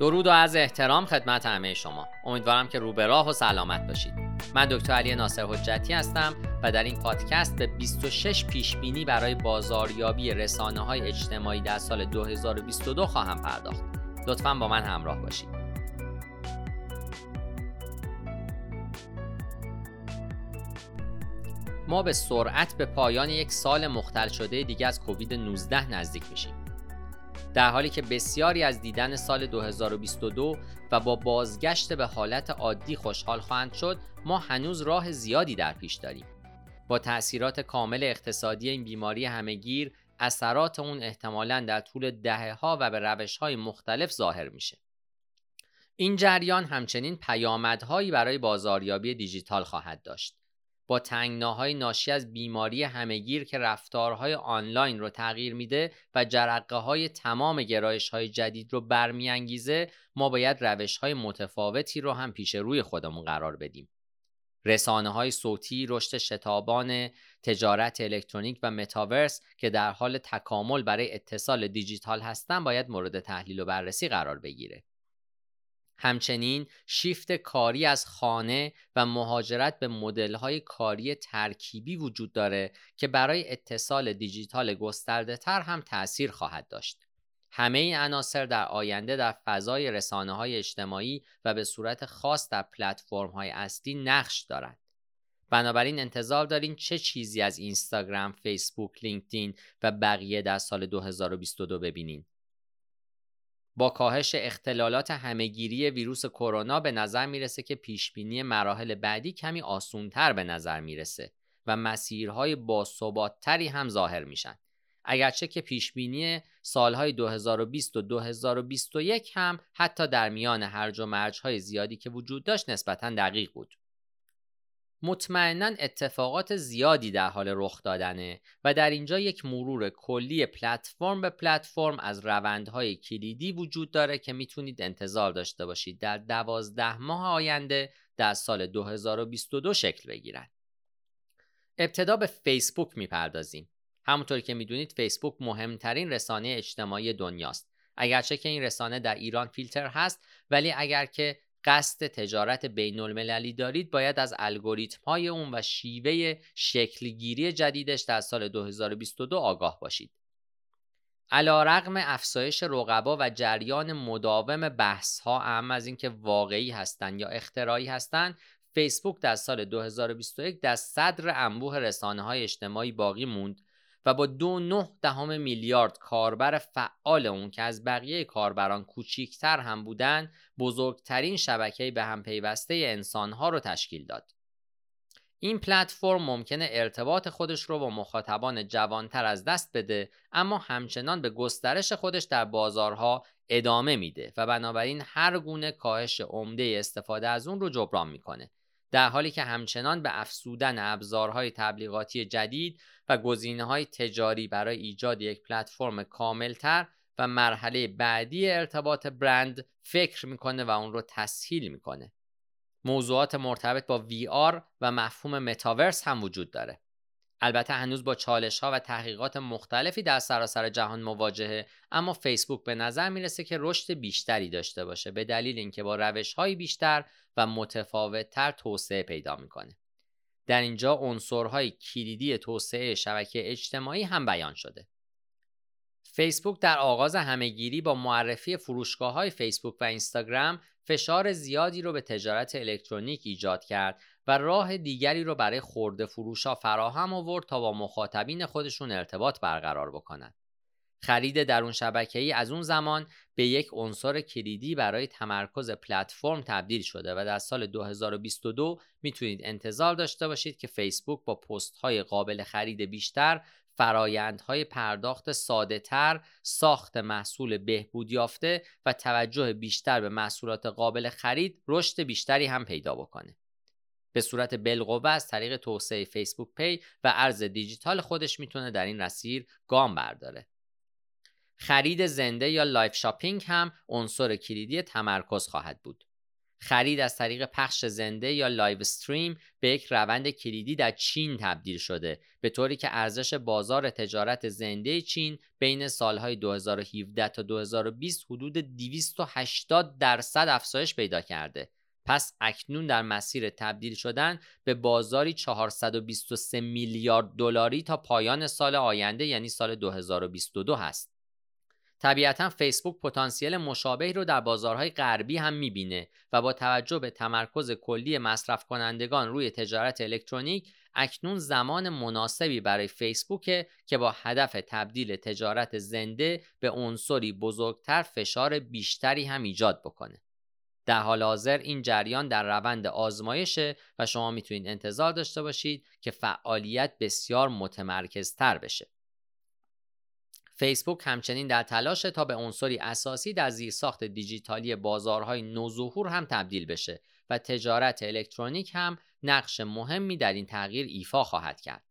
درود و از احترام خدمت همه شما. امیدوارم که رو به راه و سلامت باشید. من دکتر علی ناصر حجتی هستم و در این پادکست به 26 پیش بینی برای بازاریابی رسانه های اجتماعی در سال 2022 خواهم پرداخت. لطفا با من همراه باشید. ما به سرعت به پایان یک سال مختل شده دیگه از کووید 19 نزدیک میشیم. در حالی که بسیاری از دیدن سال 2022 و با بازگشت به حالت عادی خوشحال خواهند شد ما هنوز راه زیادی در پیش داریم. با تأثیرات کامل اقتصادی این بیماری همهگیر اثرات اون احتمالا در طول دهه ها و به روش های مختلف ظاهر میشه. این جریان همچنین پیامدهایی برای بازاریابی دیجیتال خواهد داشت. با تنگناهای ناشی از بیماری همهگیر که رفتارهای آنلاین رو تغییر میده و جرقه های تمام گرایش های جدید رو برمیانگیزه ما باید روش های متفاوتی رو هم پیش روی خودمون قرار بدیم. رسانه های صوتی رشد شتابان تجارت الکترونیک و متاورس که در حال تکامل برای اتصال دیجیتال هستن باید مورد تحلیل و بررسی قرار بگیره. همچنین شیفت کاری از خانه و مهاجرت به مدل‌های کاری ترکیبی وجود داره که برای اتصال دیجیتال گسترده تر هم تأثیر خواهد داشت. همه این عناصر در آینده در فضای رسانه های اجتماعی و به صورت خاص در پلتفرم های اصلی نقش دارند. بنابراین انتظار دارین چه چیزی از اینستاگرام، فیسبوک، لینکدین و بقیه در سال 2022 ببینین. با کاهش اختلالات همهگیری ویروس کرونا به نظر می‌رسه که پیشبینی مراحل بعدی کمی آسونتر به نظر می‌رسه و مسیرهای باثباتتری هم ظاهر میشن. اگرچه که پیشبینی سالهای 2020 و 2021 هم حتی در میان هرج و مرجهای زیادی که وجود داشت نسبتا دقیق بود. مطمئنا اتفاقات زیادی در حال رخ دادنه و در اینجا یک مرور کلی پلتفرم به پلتفرم از روندهای کلیدی وجود داره که می‌تونید انتظار داشته باشید در دوازده ماه آینده در سال 2022 شکل بگیرن. ابتدا به فیسبوک می‌پردازیم. همونطور که می‌دونید فیسبوک مهمترین رسانه اجتماعی دنیاست. اگرچه که این رسانه در ایران فیلتر هست ولی اگر که قصد تجارت بین المللی دارید باید از الگوریتم های اون و شیوه شکلگیری جدیدش در سال 2022 آگاه باشید. علا رقم افزایش رقبا و جریان مداوم بحث ها اهم از اینکه واقعی هستند یا اختراعی هستند فیسبوک در سال 2021 در صدر انبوه رسانه های اجتماعی باقی موند و با دو نه دهم میلیارد کاربر فعال اون که از بقیه کاربران کوچیکتر هم بودن بزرگترین شبکه به هم پیوسته انسانها رو تشکیل داد. این پلتفرم ممکنه ارتباط خودش رو با مخاطبان جوانتر از دست بده اما همچنان به گسترش خودش در بازارها ادامه میده و بنابراین هر گونه کاهش عمده استفاده از اون رو جبران می‌کنه در حالی که همچنان به افزودن ابزارهای تبلیغاتی جدید و گزینه های تجاری برای ایجاد یک پلتفرم کاملتر و مرحله بعدی ارتباط برند فکر می‌کنه و اون رو تسهیل می‌کنه. موضوعات مرتبط با VR و مفهوم متاورس هم وجود داره. البته هنوز با چالش ها و تحقیقات مختلفی در سراسر جهان مواجهه اما فیسبوک به نظر می‌رسه که رشد بیشتری داشته باشه به دلیل اینکه با روش های بیشتر و متفاوتتر توسعه پیدا می‌کنه. در اینجا عنصرهای کلیدی توسعه شبکه اجتماعی هم بیان شده. فیسبوک در آغاز همهگیری با معرفی فروشگاه های فیسبوک و اینستاگرام فشار زیادی رو به تجارت الکترونیک ایجاد کرد راه دیگری رو برای خورده فروشا فراهم آورد تا با مخاطبین خودشون ارتباط برقرار بکنند. خرید در اون ای از اون زمان به یک عنصر کلیدی برای تمرکز پلتفرم تبدیل شده و در سال 2022 می‌تونید انتظار داشته باشید که فیسبوک با پست های قابل خرید بیشتر فرایندهای پرداخت ساده تر، ساخت محصول بهبود یافته و توجه بیشتر به محصولات قابل خرید رشد بیشتری هم پیدا بکنه. به صورت بالقوه از طریق توسعه فیسبوک پی و ارز دیجیتال خودش می‌تونه در این مسیر گام برداره. خرید زنده یا live shopping هم عنصر کلیدی تمرکز خواهد بود. خرید از طریق پخش زنده یا live stream به یک روند کلیدی در چین تبدیل شده به طوری که ارزش بازار تجارت زنده چین بین سالهای 2017 تا 2020 حدود 280 درصد افزایش پیدا کرده پس اکنون در مسیر تبدیل شدن به بازاری 423 میلیارد دلاری تا پایان سال آینده یعنی سال 2022 هست. طبیعتا فیسبوک پتانسیل مشابهی رو در بازارهای غربی هم می‌بینه و با توجه به تمرکز کلی مصرف کنندگان روی تجارت الکترونیک اکنون زمان مناسبی برای فیسبوک که با هدف تبدیل تجارت زنده به عنصری بزرگتر فشار بیشتری هم ایجاد بکنه. در حال حاضر این جریان در روند آزمایشه و شما می‌تونید انتظار داشته باشید که فعالیت بسیار متمرکزتر بشه. فیسبوک همچنین در تلاشه تا به عنصری اساسی در زیرساخت دیجیتالی بازارهای نوظهور هم تبدیل بشه و تجارت الکترونیک هم نقش مهمی در این تغییر ایفا خواهد کرد.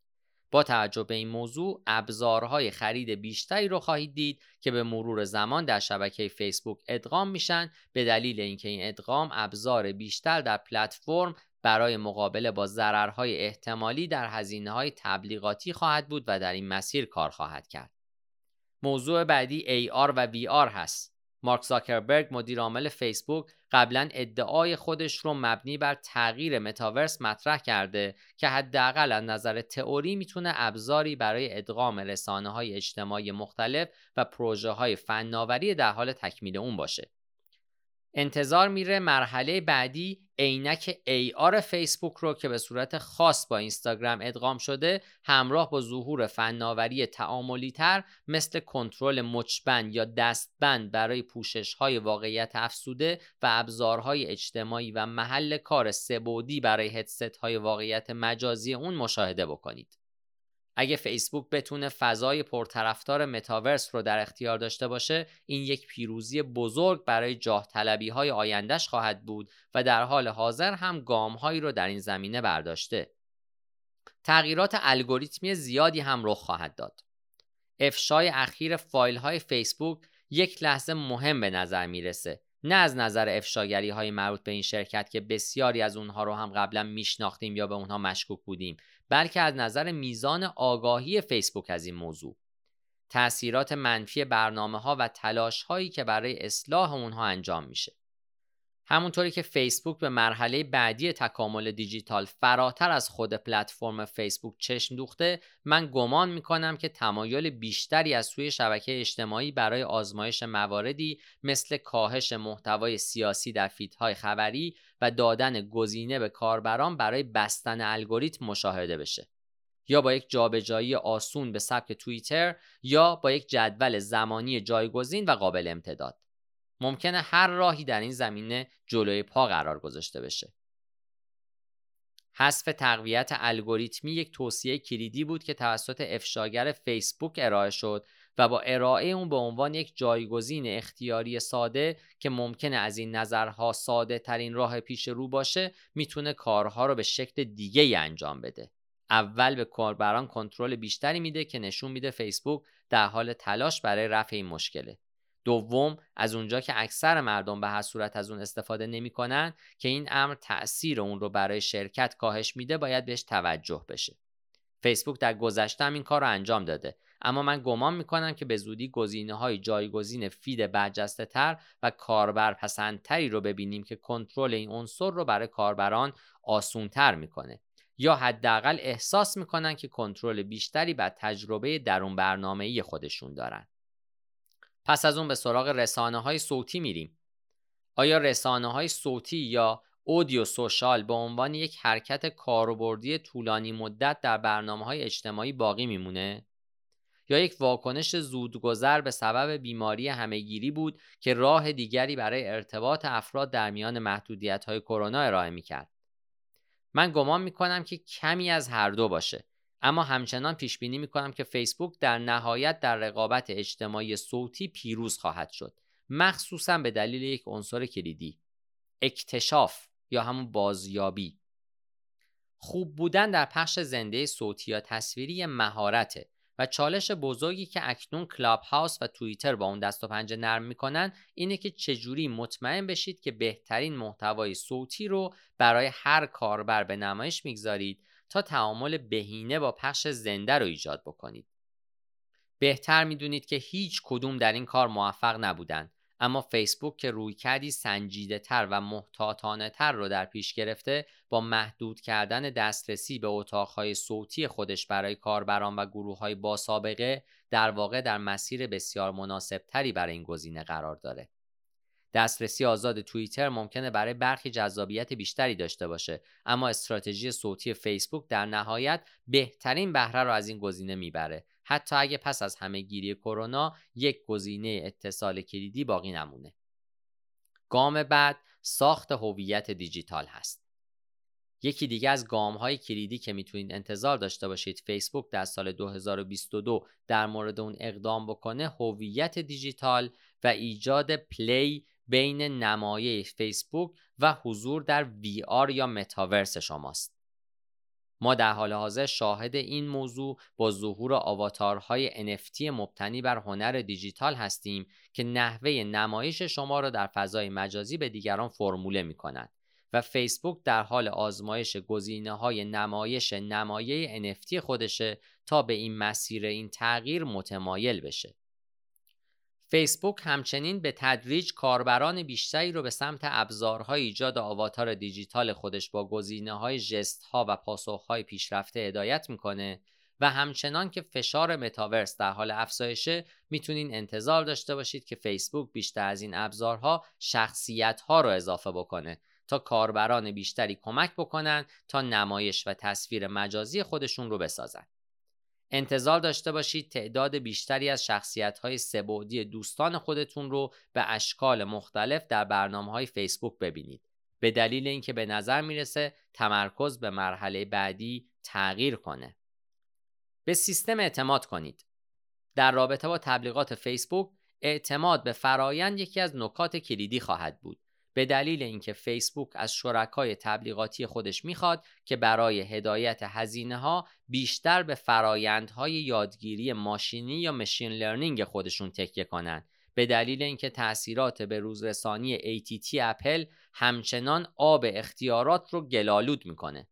با توجه به این موضوع ابزارهای خرید بیشتری رو خواهید دید که به مرور زمان در شبکه فیسبوک ادغام میشن به دلیل اینکه این ادغام ابزار بیشتر در پلتفرم برای مقابله با ضررهای احتمالی در هزینه های تبلیغاتی خواهد بود و در این مسیر کار خواهد کرد. موضوع بعدی AR و VR هست. مارک زاکربرگ مدیر عامل فیسبوک قبلا ادعای خودش رو مبنی بر تغییر متاورس مطرح کرده که حداقل از نظر تئوری می‌تونه ابزاری برای ادغام رسانه های اجتماعی مختلف و پروژه های فناوری در حال تکمیل اون باشه. انتظار میره مرحله بعدی عینک AR فیسبوک رو که به صورت خاص با اینستاگرام ادغام شده همراه با ظهور فناوری تعاملی تر مثل کنترل مچبند یا دستبند برای پوشش های واقعیت افسوده و ابزارهای اجتماعی و محل کار سبودی برای هدست های واقعیت مجازی اون مشاهده بکنید. اگه فیسبوک بتونه فضای پرطرفدار متاورس رو در اختیار داشته باشه این یک پیروزی بزرگ برای جاه طلبی های آیندهش خواهد بود و در حال حاضر هم گام هایی رو در این زمینه برداشته. تغییرات الگوریتمی زیادی هم رخ خواهد داد. افشای اخیر فایل های فیسبوک یک لحظه مهم به نظر می‌رسه. نه از نظر افشاگری های مربوط به این شرکت که بسیاری از اونها رو هم قبلا میشناختیم یا به اونها مشکوک بودیم بلکه از نظر میزان آگاهی فیسبوک از این موضوع. تأثیرات منفی برنامه ها و تلاش هایی که برای اصلاح اونها انجام میشه. همونطوری که فیسبوک به مرحله بعدی تکامل دیجیتال فراتر از خود پلتفرم فیسبوک چشم دوخته من گمان می‌کنم که تمایل بیشتری از سوی شبکه اجتماعی برای آزمایش مواردی مثل کاهش محتوای سیاسی در فیدهای خبری و دادن گزینه به کاربران برای بستن الگوریتم مشاهده بشه. یا با یک جابجایی آسون به سبک توییتر یا با یک جدول زمانی جایگزین و قابل امتداد. ممکنه هر راهی در این زمینه جلوی پا قرار گذاشته بشه. حذف تقویت الگوریتمی یک توصیه کلیدی بود که توسط افشاگر فیسبوک ارائه شد و با ارائه اون به عنوان یک جایگزین اختیاری ساده که ممکنه از این نظرها ساده ترین راه پیش رو باشه می‌تونه کارها رو به شکل دیگه ای انجام بده. اول به کاربران کنترل بیشتری میده که نشون میده فیسبوک در حال تلاش برای رفع این مشکله. دوم از اونجا که اکثر مردم به هر صورت از اون استفاده نمی‌کنن که این امر تاثیر اون رو برای شرکت کاهش میده باید بهش توجه بشه. فیسبوک در گذشته هم این کار رو انجام داده. اما من گمان می‌کنم که به زودی گزینه های جایگزین فید برجسته تر و کاربر پسندتری رو ببینیم که کنترل این عنصر رو برای کاربران آسونتر می‌کنه. یا حداقل احساس می‌کنن که کنترل بیشتری بر تجربه درون برنامه‌ای خودشون دارن. پس از اون به سراغ رسانه های صوتی میریم. آیا رسانه های صوتی یا اودیو سوشال به عنوان یک حرکت کاربردی طولانی مدت در برنامه های اجتماعی باقی میمونه؟ یا یک واکنش زودگذر به سبب بیماری همهگیری بود که راه دیگری برای ارتباط افراد در میان محدودیت های کرونا ارائه می‌کرد؟ من گمان می‌کنم که کمی از هر دو باشه اما همچنان پیش بینی می کنم که فیسبوک در نهایت در رقابت اجتماعی صوتی پیروز خواهد شد مخصوصا به دلیل یک عنصر کلیدی اکتشاف یا همون بازیابی. خوب بودن در پخش زنده صوتی یا تصویری مهارته و چالش بزرگی که اکنون کلاب هاوس و توییتر با اون دست و پنجه نرم می‌کنن اینه که چجوری مطمئن بشید که بهترین محتوای صوتی رو برای هر کاربر به نمایش می‌گذارید تا تعامل بهینه با پخش زنده رو ایجاد بکنید. بهتر می‌دونید که هیچ کدوم در این کار موفق نبودن اما فیسبوک که روی کردی سنجیده تر و محتاطانه تر رو در پیش گرفته با محدود کردن دسترسی به اتاقهای صوتی خودش برای کاربران و گروه های با سابقه در واقع در مسیر بسیار مناسب تری برای این گزینه قرار داره. دسترسی آزاد توییتر ممکنه برای برخی جذابیت بیشتری داشته باشه اما استراتژی صوتی فیسبوک در نهایت بهترین بهره رو از این گزینه می‌بره حتی اگه پس از همه گیری کرونا یک گزینه اتصال کلیدی باقی نمونه. گام بعد ساخت هویت دیجیتال هست. یکی دیگه از گام های کلیدی که می‌تونید انتظار داشته باشید فیسبوک در سال 2022 در مورد اون اقدام بکنه هویت دیجیتال و ایجاد پلی بین نمایه فیسبوک و حضور در VR یا متاورس شماست. ما در حال حاضر شاهد این موضوع با ظهور آواتارهای NFT مبتنی بر هنر دیجیتال هستیم که نحوه نمایش شما را در فضای مجازی به دیگران فرموله می کند و فیسبوک در حال آزمایش گزینه های نمایش نمایه NFT خودشه تا به این مسیر این تغییر متمایل بشه. فیسبوک همچنین به تدریج کاربران بیشتری رو به سمت ابزارهای ایجاد آواتار دیجیتال خودش با گزینه های جست ها و پاسخ های پیشرفته هدایت می‌کنه و همچنان که فشار متاورس در حال افزایشه می‌تونین انتظار داشته باشید که فیسبوک بیشتر از این ابزارها شخصیت ها رو اضافه بکنه تا کاربران بیشتری کمک بکنن تا نمایش و تصویر مجازی خودشون رو بسازن. انتظار داشته باشید تعداد بیشتری از شخصیت های سبودی دوستان خودتون رو به اشکال مختلف در برنامه های فیسبوک ببینید. به دلیل اینکه به نظر می‌رسه تمرکز به مرحله بعدی تغییر کنه. به سیستم اعتماد کنید. در رابطه با تبلیغات فیسبوک اعتماد به فرایند یکی از نکات کلیدی خواهد بود. به دلیل اینکه فیسبوک از شرکای تبلیغاتی خودش می‌خواد که برای هدایت هزینه ها بیشتر به فرایندهای یادگیری ماشینی یا مشین لرنینگ خودشون تکیه کنند به دلیل اینکه تاثیرات به روزرسانی ATT اپل همچنان آب اختیارات رو گلالود می‌کنه.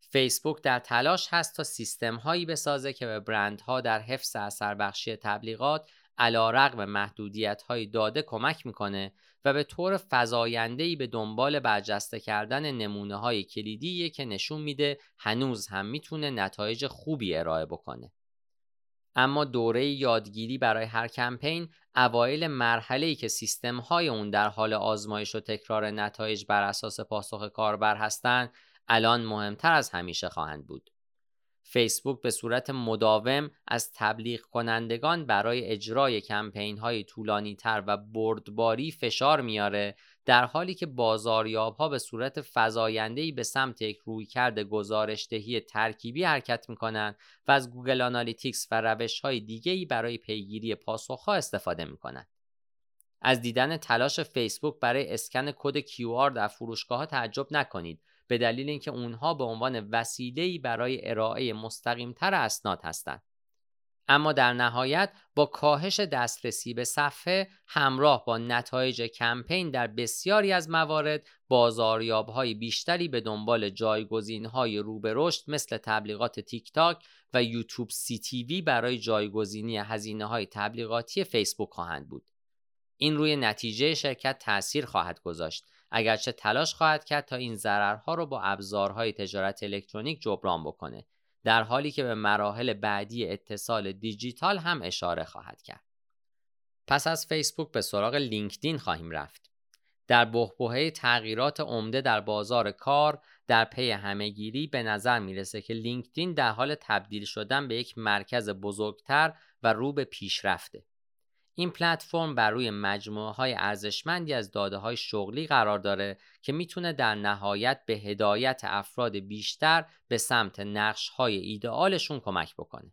فیسبوک در تلاش هست تا سیستم هایی بسازه که به برندها در حفظ اثر بخشی تبلیغات علا رقم محدودیت های داده کمک می‌کنه و به طور فضایندهی به دنبال برجسته کردن نمونه های کلیدیه که نشون میده هنوز هم می‌تونه نتایج خوبی ارائه بکنه. اما دوره یادگیری برای هر کمپین اوایل مرحله که سیستم های اون در حال آزمایش و تکرار نتایج بر اساس پاسخ کاربر هستند الان مهمتر از همیشه خواهند بود. فیسبوک به صورت مداوم از تبلیغ کنندگان برای اجرای کمپین های طولانی تر و بردباری فشار میاره در حالی که بازاریاب ها به صورت فزاینده‌ای به سمت یک رویکرد گزارشدهی ترکیبی حرکت می‌کنند و از Google Analytics و روش های دیگه‌ای برای پیگیری پاسخ ها استفاده می‌کنند. از دیدن تلاش فیسبوک برای اسکن کد QR در فروشگاه ها تعجب نکنید به دلیل اینکه اونها به عنوان وسیله‌ای برای ارائه مستقیمتر اسناد هستند. اما در نهایت با کاهش دسترسی به صفحه همراه با نتایج کمپین در بسیاری از موارد بازاریابهای بیشتری به دنبال جایگزینهای رو به رشد مثل تبلیغات تیک تاک و یوتیوب سی تی وی برای جایگزینی هزینه های تبلیغاتی فیسبوک خواهند بود. این روی نتیجه شرکت تاثیر خواهد گذاشت اگرچه تلاش خواهد کرد تا این ضررها رو با ابزارهای تجارت الکترونیک جبران بکنه در حالی که به مراحل بعدی اتصال دیجیتال هم اشاره خواهد کرد. پس از فیسبوک به سراغ لینکدین خواهیم رفت. در بحبوحه تغییرات عمده در بازار کار در پی همهگیری به نظر می‌رسه که لینکدین در حال تبدیل شدن به یک مرکز بزرگتر و رو به پیشرفته. این پلتفرم بر روی مجموعه های ارزشمندی از داده های شغلی قرار داره که می‌تونه در نهایت به هدایت افراد بیشتر به سمت نقش های ایدئالشون کمک بکنه.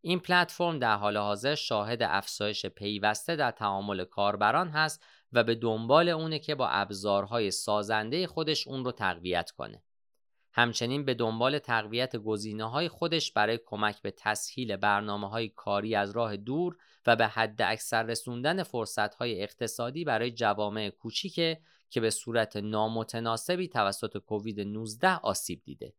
این پلتفرم در حال حاضر شاهد افزایش پیوسته در تعامل کاربران هست و به دنبال اونه که با ابزارهای سازنده خودش اون رو تقویت کنه. همچنین به دنبال تقویت گزینه های خودش برای کمک به تسهیل برنامه های کاری از راه دور و به حد اکثر رسوندن فرصت های اقتصادی برای جوامع کوچیکه که به صورت نامتناسبی توسط کووید 19 آسیب دیده.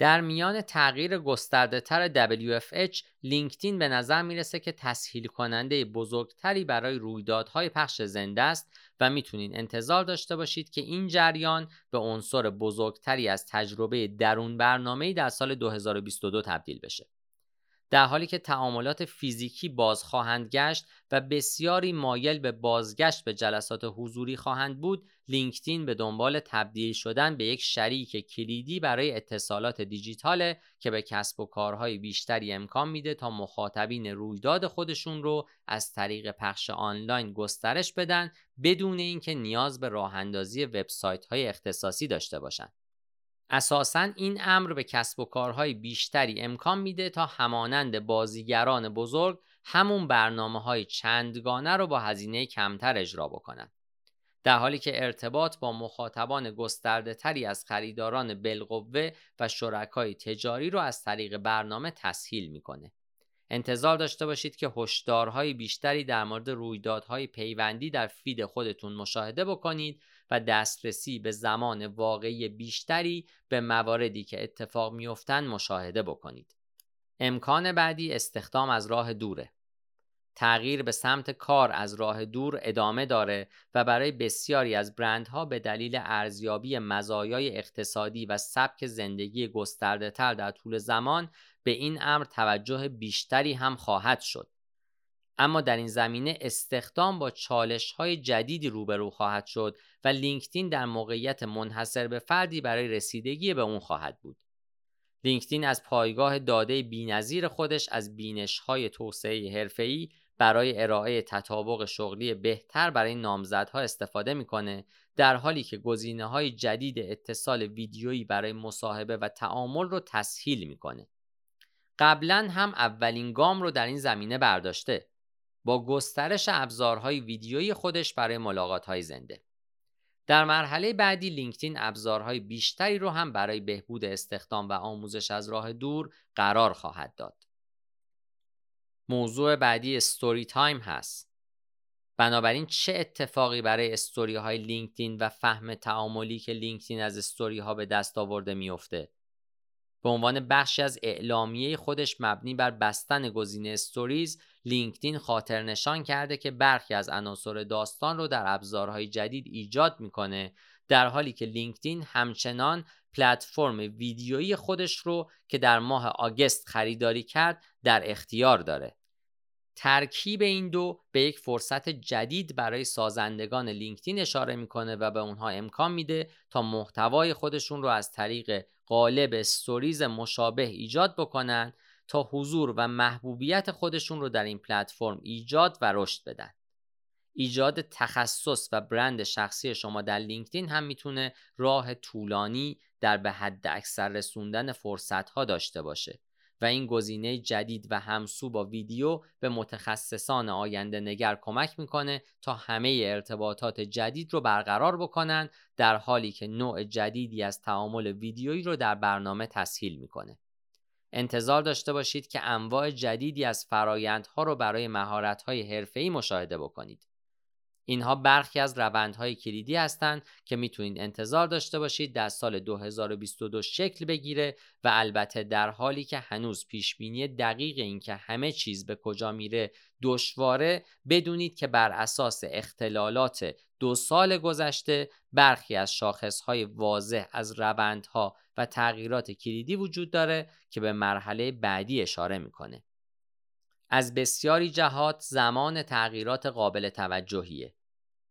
در میان تغییر گسترده تر WFH لینکدین به نظر می‌رسه که تسهیل کننده بزرگتری برای رویدادهای پخش زنده است و می‌تونین انتظار داشته باشید که این جریان به عنصر بزرگتری از تجربه درون برنامه‌ای در سال 2022 تبدیل بشه. در حالی که تعاملات فیزیکی باز خواهند گشت و بسیاری مایل به بازگشت به جلسات حضوری خواهند بود لینکدین به دنبال تبدیل شدن به یک شریک کلیدی برای اتصالات دیجیتاله که به کسب و کارهای بیشتری امکان میده تا مخاطبین رویداد خودشون رو از طریق پخش آنلاین گسترش بدن بدون اینکه نیاز به راه اندازی وبسایت های اختصاصی داشته باشند. اساسا این امر به کسب و کارهای بیشتری امکان میده تا همانند بازیگران بزرگ همون برنامه های چندگانه رو با هزینه کمتر اجرا بکنن. در حالی که ارتباط با مخاطبان گسترده تری از خریداران بالقوه و شرکای تجاری رو از طریق برنامه تسهیل می‌کنه. انتظار داشته باشید که هشدارهای بیشتری در مورد رویدادهای پیوندی در فید خودتون مشاهده بکنید و دسترسی به زمان واقعی بیشتری به مواردی که اتفاق میافتند مشاهده بکنید. امکان بعدی استخدام از راه دوره. تغییر به سمت کار از راه دور ادامه داره و برای بسیاری از برندها به دلیل ارزیابی مزایای اقتصادی و سبک زندگی گسترده تر در طول زمان به این امر توجه بیشتری هم خواهد شد. اما در این زمینه استخدام با چالش های جدیدی روبرو خواهد شد و لینکدین در موقعیت منحصر به فردی برای رسیدگی به اون خواهد بود. لینکدین از پایگاه داده بینظیر خودش از بینش های توسعه حرفه‌ای برای ارائه تطابق شغلی بهتر برای نامزدها استفاده می‌کنه در حالی که گزینه های جدید اتصال ویدیویی برای مصاحبه و تعامل رو تسهیل می‌کنه. قبلا هم اولین گام رو در این زمینه برداشته با گسترش ابزارهای ویدیویی خودش برای ملاقات های زنده. در مرحله بعدی لینکدین ابزارهای بیشتری رو هم برای بهبود استخدام و آموزش از راه دور قرار خواهد داد. موضوع بعدی story time هست. بنابراین چه اتفاقی برای استوری های لینکدین و فهم تعاملی که لینکدین از استوری ها به دست آورده میافته؟ به عنوان بخشی از اعلامیه خودش مبنی بر بستن گزینه Stories لینکدین خاطر نشان کرده که برخی از عناصر داستان رو در ابزارهای جدید ایجاد می‌کنه در حالی که لینکدین همچنان پلتفرم ویدیویی خودش رو که در ماه August خریداری کرد در اختیار داره. ترکیب این دو به یک فرصت جدید برای سازندگان لینکدین اشاره می‌کنه و به اونها امکان میده تا محتوای خودشون رو از طریق قالب Stories مشابه ایجاد بکنن تا حضور و محبوبیت خودشون رو در این پلتفرم ایجاد و رشد بدن. ایجاد تخصص و برند شخصی شما در لینکدین هم می‌تونه راه طولانی در به حد اکثر رسوندن فرصت ها داشته باشه و این گزینه جدید و همسو با ویدیو به متخصصان آینده نگر کمک می‌کنه تا همه ارتباطات جدید رو برقرار بکنن در حالی که نوع جدیدی از تعامل ویدیویی رو در برنامه تسهیل می‌کنه. انتظار داشته باشید که انواع جدیدی از فرایندها رو برای مهارت‌های حرفه‌ای مشاهده بکنید. اینها برخی از روندهای کلیدی هستند که می‌تونید انتظار داشته باشید در سال 2022 شکل بگیره و البته در حالی که هنوز پیش بینی دقیق اینکه همه چیز به کجا میره دشواره بدونید که بر اساس اختلالات دو سال گذشته برخی از شاخصهای واضح از روندها و تغییرات کلیدی وجود داره که به مرحله بعدی اشاره می‌کنه. از بسیاری جهات زمان تغییرات قابل توجهیه.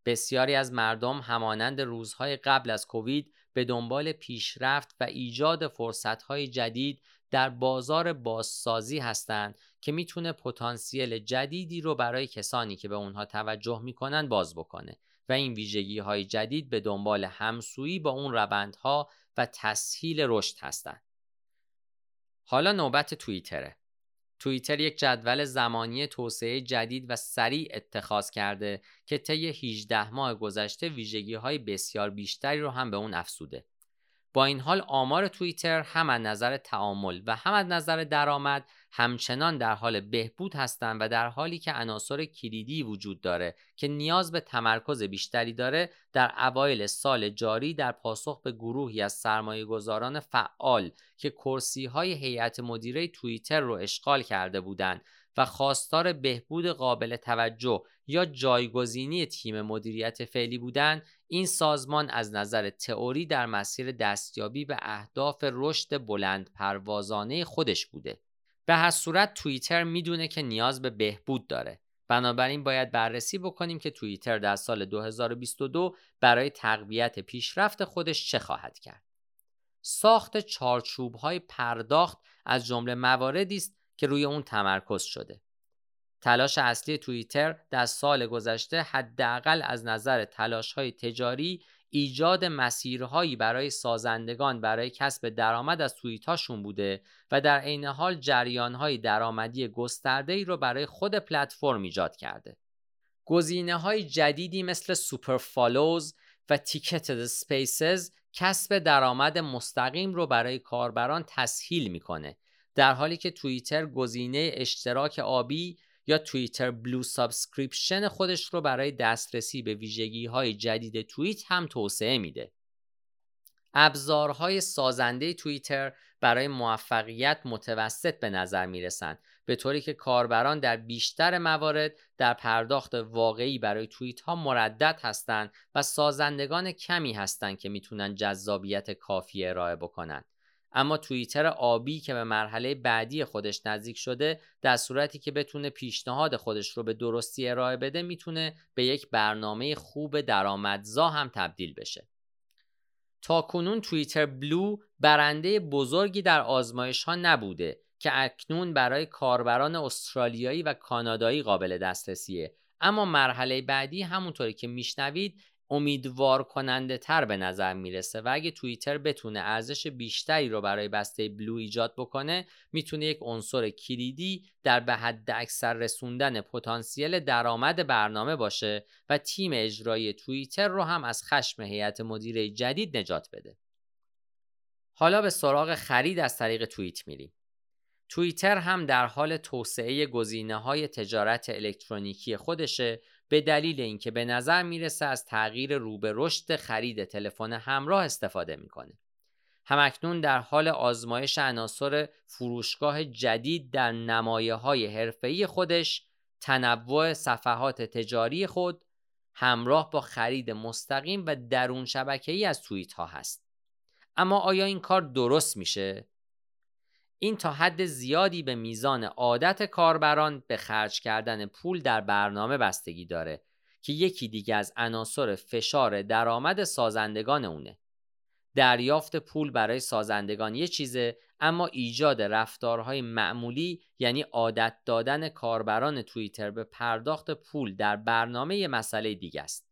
بسیاری از مردم همانند روزهای قبل از کووید به دنبال پیشرفت و ایجاد فرصتهای جدید در بازار بازسازی هستند که می‌تونه پتانسیل جدیدی رو برای کسانی که به اونها توجه می‌کنن باز بکنه و این ویژگی های جدید به دنبال همسویی با اون روندها و تسهیل رشد هستند. حالا نوبت توییتره. توییتر یک جدول زمانی توسعه جدید و سریع اتخاذ کرده که طی 18 ماه گذشته ویژگی های بسیار بیشتری رو هم به اون افسوده. با این حال آمار توییتر هم از نظر تعامل و هم از نظر درآمد همچنان در حال بهبود هستند و در حالی که عناصر کلیدی وجود داره که نیاز به تمرکز بیشتری داره در اوایل سال جاری در پاسخ به گروهی از سرمایه گذاران فعال که کرسی های هیئت مدیره توییتر رو اشغال کرده بودند و خواستار بهبود قابل توجه یا جایگزینی تیم مدیریت فعلی بودند این سازمان از نظر تئوری در مسیر دستیابی به اهداف رشد بلند پروازانه خودش بوده. به هر صورت توییتر می‌دونه که نیاز به بهبود داره. بنابراین باید بررسی بکنیم که توییتر در سال 2022 برای تقویت پیشرفت خودش چه خواهد کرد. ساخت چارچوب های پرداخت از جمله مواردی است که روی اون تمرکز شده. تلاش اصلی توییتر در سال گذشته حداقل از نظر تلاش های تجاری ایجاد مسیرهایی برای سازندگان برای کسب درآمد از توییت هاشون بوده و در عین حال جریان های درآمدی گسترده ای رو برای خود پلتفرم ایجاد کرده. گزینه های جدیدی مثل Super Follows و Ticket Spaces کسب درآمد مستقیم رو برای کاربران تسهیل می‌کنه در حالی که توییتر گزینه اشتراک آبی یا Twitter Blue subscription خودش رو برای دسترسی به ویژگی های جدید توییت هم توسعه میده. ابزارهای سازنده توییتر برای موفقیت متوسط به نظر می‌رسند به طوری که کاربران در بیشتر موارد در پرداخت واقعی برای توییت ها مردد هستند و سازندگان کمی هستند که می‌تونن جذابیت کافی ارائه بکنند. اما توییتر آبی که به مرحله بعدی خودش نزدیک شده در صورتی که بتونه پیشنهاد خودش رو به درستی ارائه بده می‌تونه به یک برنامه خوب درآمدزا هم تبدیل بشه. تا کنون توییتر بلو برنده بزرگی در آزمایش ها نبوده که اکنون برای کاربران استرالیایی و کانادایی قابل دسترسیه اما مرحله بعدی همونطوری که میشنوید امیدوار کننده تر به نظر می‌رسه و اگه توییتر بتونه ارزش بیشتری رو برای بسته بلو ایجاد بکنه می‌تونه یک عنصر کلیدی در به حد اکثر رسوندن پتانسیل درآمد برنامه باشه و تیم اجرایی توییتر رو هم از خشم هیئت مدیره جدید نجات بده. حالا به سراغ خرید از طریق توییت میریم. توییتر هم در حال توسعه گزینه های تجارت الکترونیکی خودشه به دلیل اینکه به نظر می‌رسه از تغییر رو به رشد خرید تلفن همراه استفاده می‌کنه. همکنون در حال آزمایش عناصر فروشگاه جدید در نمایه های حرفه‌ای خودش تنوع صفحات تجاری خود همراه با خرید مستقیم و درون شبکه‌ای از توییت ها هست. اما آیا این کار درست میشه؟ این تا حد زیادی به میزان عادت کاربران به خرج کردن پول در برنامه بستگی داره که یکی دیگه از عناصر فشار درآمد سازندگان اونه. دریافت پول برای سازندگان یه چیزه اما ایجاد رفتارهای معمولی یعنی عادت دادن کاربران توییتر به پرداخت پول در برنامه یه مسئله دیگه است.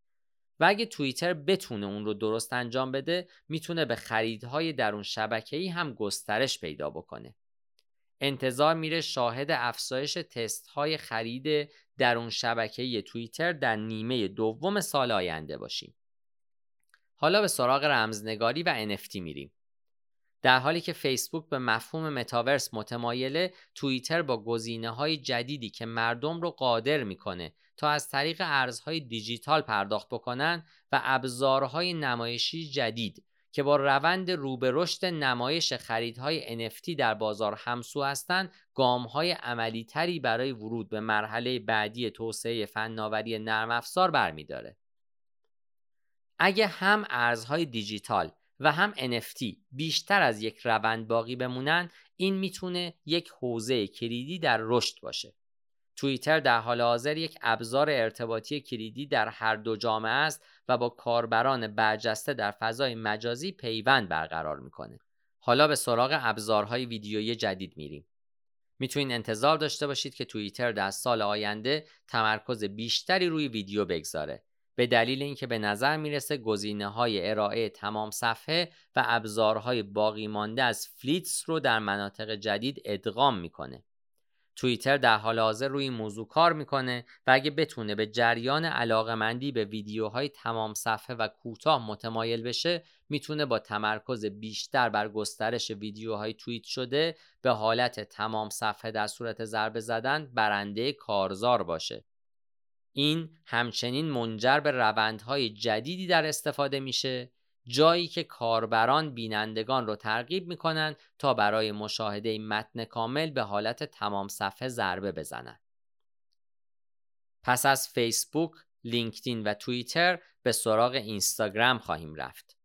و اگه توییتر بتونه اون رو درست انجام بده می‌تونه به خریدهای درون شبکه‌ای هم گسترش پیدا بکنه. انتظار میره شاهد افزایش تست های خرید درون شبکه‌ای توییتر در نیمه دوم سال آینده باشیم. حالا به سراغ رمزنگاری و NFT میریم. در حالی که فیسبوک به مفهوم متاورس متمایله توییتر با گزینه های جدیدی که مردم رو قادر می‌کنه تا از طریق ارزهای دیجیتال پرداخت بکنن و ابزارهای نمایشی جدید که با روند رو به رشد نمایش خریدهای NFT در بازار همسو هستند گامهای عملی تری برای ورود به مرحله بعدی توسعه فناوری نرم افزار برمیداره. اگه هم ارزهای دیجیتال و هم NFT بیشتر از یک روند باقی بمونن این می‌تونه یک حوزه کلیدی در رشد باشه. توییتر در حال حاضر یک ابزار ارتباطی کلیدی در هر دو جامعه است و با کاربران برجسته در فضای مجازی پیوند برقرار می‌کنه. حالا به سراغ ابزارهای ویدیویی جدید میریم. می‌تونید انتظار داشته باشید که توییتر در سال آینده تمرکز بیشتری روی ویدیو بگذاره. به دلیل اینکه به نظر می‌رسه گزینه های ارائه تمام صفحه و ابزارهای باقی مانده از فلیتس رو در مناطق جدید ادغام می‌کنه. توییتر در حال حاضر روی این موضوع کار می‌کنه و اگه بتونه به جریان علاقمندی به ویدیوهای تمام صفحه و کوتاه متمایل بشه می‌تونه با تمرکز بیشتر بر گسترش ویدیوهای توییت شده به حالت تمام صفحه در صورت ضربه زدن برنده کارزار باشه این همچنین منجر به روندهای جدیدی در استفاده میشه جایی که کاربران بینندگان رو ترغیب می‌کنن تا برای مشاهده متن کامل به حالت تمام صفحه ضربه بزنند. پس از فیسبوک، لینکدین و توییتر به سراغ اینستاگرام خواهیم رفت.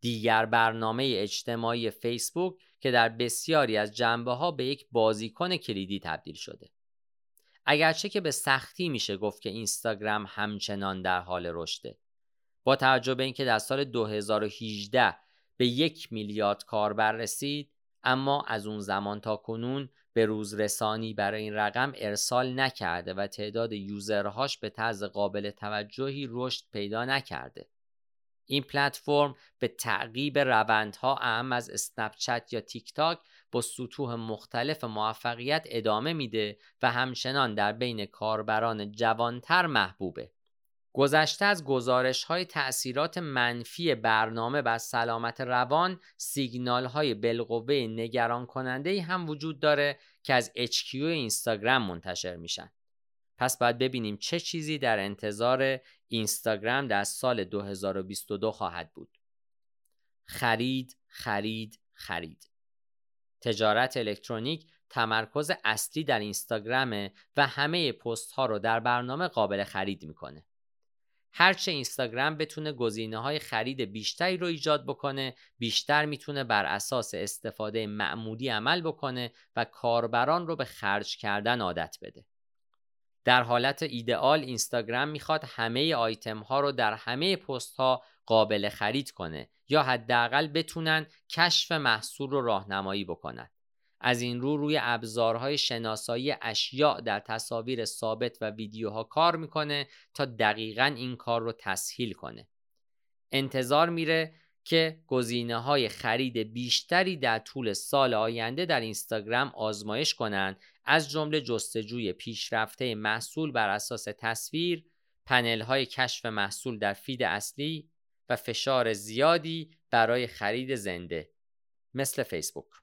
دیگر برنامه اجتماعی فیسبوک که در بسیاری از جنبه ها به یک بازیکن کلیدی تبدیل شده. اگرچه که به سختی میشه گفت که اینستاگرام همچنان در حال رشده. با توجه به اینکه در سال 2018 به یک میلیارد کاربر رسید اما از اون زمان تا کنون به روز رسانی برای این رقم ارسال نکرده و تعداد یوزرهاش به طرز قابل توجهی رشد پیدا نکرده. این پلتفرم به تعقیب روندها اهم از اسنپ چت یا تیک تاک با سطوح مختلف موفقیت ادامه میده و همچنان در بین کاربران جوانتر محبوبه. گذشته از گزارش های تأثیرات منفی برنامه بر سلامت روان سیگنال های بالقوه نگران کننده هم وجود داره که از HQ اینستاگرام منتشر میشن. پس باید ببینیم چه چیزی در انتظار اینستاگرام در سال 2022 خواهد بود. خرید، خرید، خرید. تجارت الکترونیک تمرکز اصلی در اینستاگرامه و همه پست ها رو در برنامه قابل خرید می‌کنه. هرچه اینستاگرام بتونه گزینه های خرید بیشتری رو ایجاد بکنه بیشتر می‌تونه بر اساس استفاده معمولی عمل بکنه و کاربران رو به خرج کردن عادت بده در حالت ایدئال اینستاگرام می‌خواد همه آیتم ها رو در همه پست ها قابل خرید کنه یا حداقل بتونن کشف محصول رو راهنمایی بکنن از این رو روی ابزارهای شناسایی اشیاء در تصاویر ثابت و ویدیوها کار می‌کنه تا دقیقا این کار رو تسهیل کنه. انتظار میره که گزینه های خرید بیشتری در طول سال آینده در اینستاگرام آزمایش کنند از جمله جستجوی پیشرفته محصول بر اساس تصویر، پنل های کشف محصول در فید اصلی و فشار زیادی برای خرید زنده مثل فیسبوک.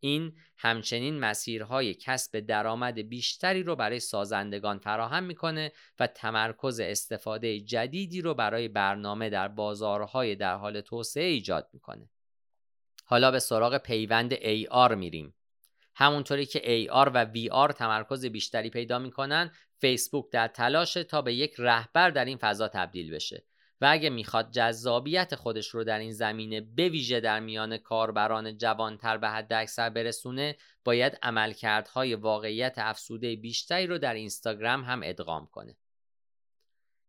این همچنین مسیرهای کسب درآمد بیشتری رو برای سازندگان فراهم می‌کنه و تمرکز استفاده جدیدی رو برای برنامه در بازارهای در حال توسعه ایجاد می‌کنه. حالا به سراغ پیوند AR میریم. همونطوری که AR و VR تمرکز بیشتری پیدا می‌کنن، فیسبوک در تلاشه تا به یک رهبر در این فضا تبدیل بشه. و اگه می‌خواد جذابیت خودش رو در این زمینه بویژه در میان کاربران جوانتر به حد اکثر برسونه باید عملکردهای واقعیت افسوده بیشتری رو در اینستاگرام هم ادغام کنه.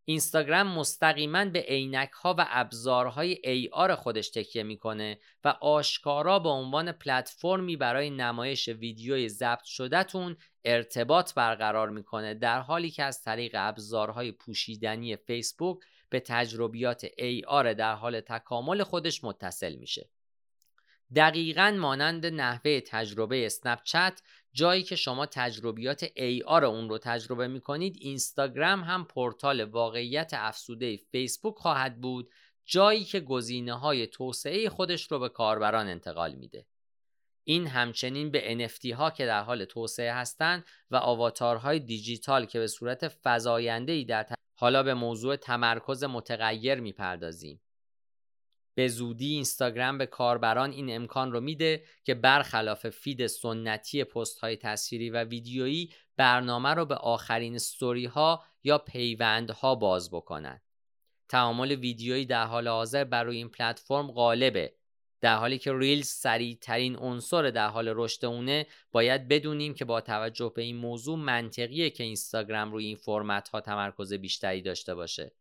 اینستاگرام مستقیما به عینک ها و ابزارهای AR خودش تکیه می‌کنه و آشکارا به عنوان پلتفرمی برای نمایش ویدیوی ضبط شدهتون ارتباط برقرار می‌کنه در حالی که از طریق ابزارهای پوشیدنی فیسبوک به تجربیات AR در حال تکامل خودش متصل میشه. دقیقا مانند نحوه تجربه اسنپ چت جایی که شما تجربیات AR اون رو تجربه می‌کنید اینستاگرام هم پورتال واقعیت افسوده فیسبوک خواهد بود جایی که گزینه های توسعه خودش رو به کاربران انتقال میده. این همچنین به NFT ها که در حال توسعه هستند و آواتارهای دیجیتال که به صورت فزاینده ای در حالا به موضوع تمرکز متغیر می‌پردازیم. به زودی اینستاگرام به کاربران این امکان رو میده که برخلاف فید سنتی پست های تصویری و ویدیویی برنامه رو به آخرین ستوری ها یا پیوند ها باز بکنن. تعامل ویدیویی در حال حاضر برای این پلتفرم غالبه در حالی که Reels سریع ترین عنصر در حال رشد اونه باید بدونیم که با توجه به این موضوع منطقیه که اینستاگرام روی این فرمت ها تمرکز بیشتری داشته باشه.